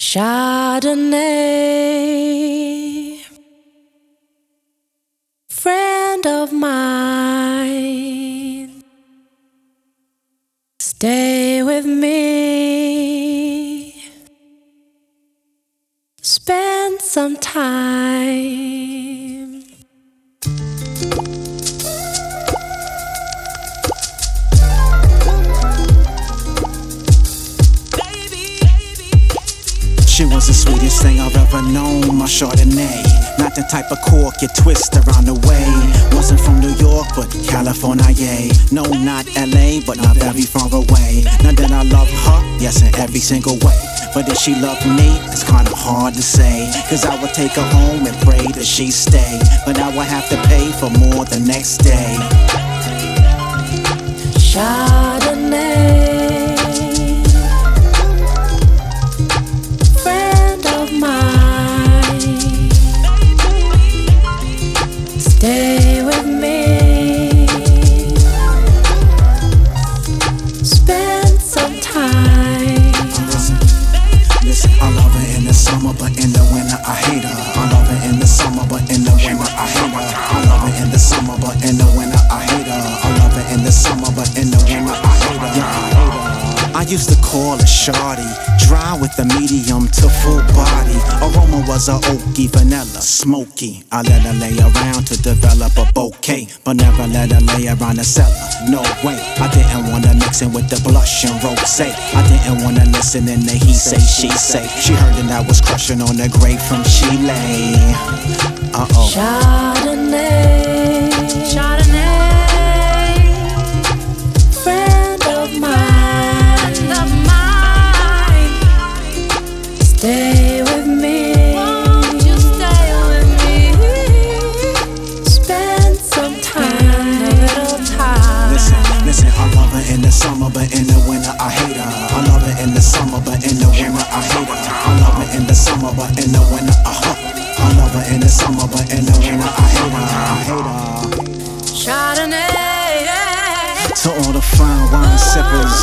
Chardonnay, friend of mine, stay with me, spend some time. She was the sweetest thing I've ever known, my Chardonnay. Not the type of cork you twist around the way. Wasn't from New York, but California, yeah. No, not LA, but not very far away. Now that I love her, yes, in every single way. But if she loved me, it's kinda hard to say. Cause I would take her home and pray that she stay. But I would have to pay for more the next day. Chardonnay, used to call her shorty, dry with a medium to full body. Aroma was a oaky vanilla, smoky. I let her lay around to develop a bouquet, but never let her lay around the cellar. No way, I didn't wanna mix in with the blush and rose. I didn't wanna listen in the he say, she say. She heard that I was crushing on the grape from Chile. Uh oh. Chardonnay, Chardonnay, the summer, but in the winter I hate her. I love her in the summer, but in the winter I hate her. I love her in the summer, but in the winter uh huh. I love her in the summer, but in the winter I hate her. I hate her. Chardonnay, To all the fine wine won't sippers,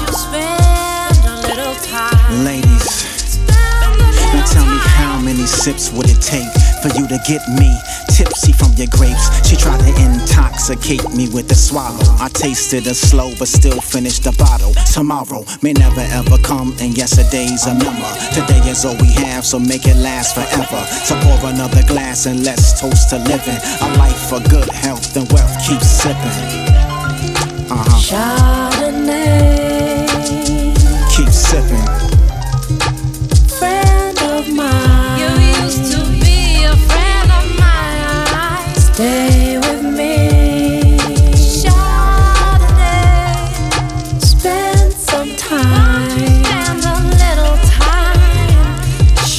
you spend a little time? ladies, Spend a little now tell me how many sips would it take for you to get me tipsy from your grapes? She tried to intoxicate me with the swallow. I tasted her slow, but still finished the bottle. Tomorrow may never ever come, and yesterday's a number. Today is all we have, so make it last forever. So pour another glass and let's toast to living. A life for good health and wealth. Keep sipping. Uh huh. Chardonnay, Keep sipping.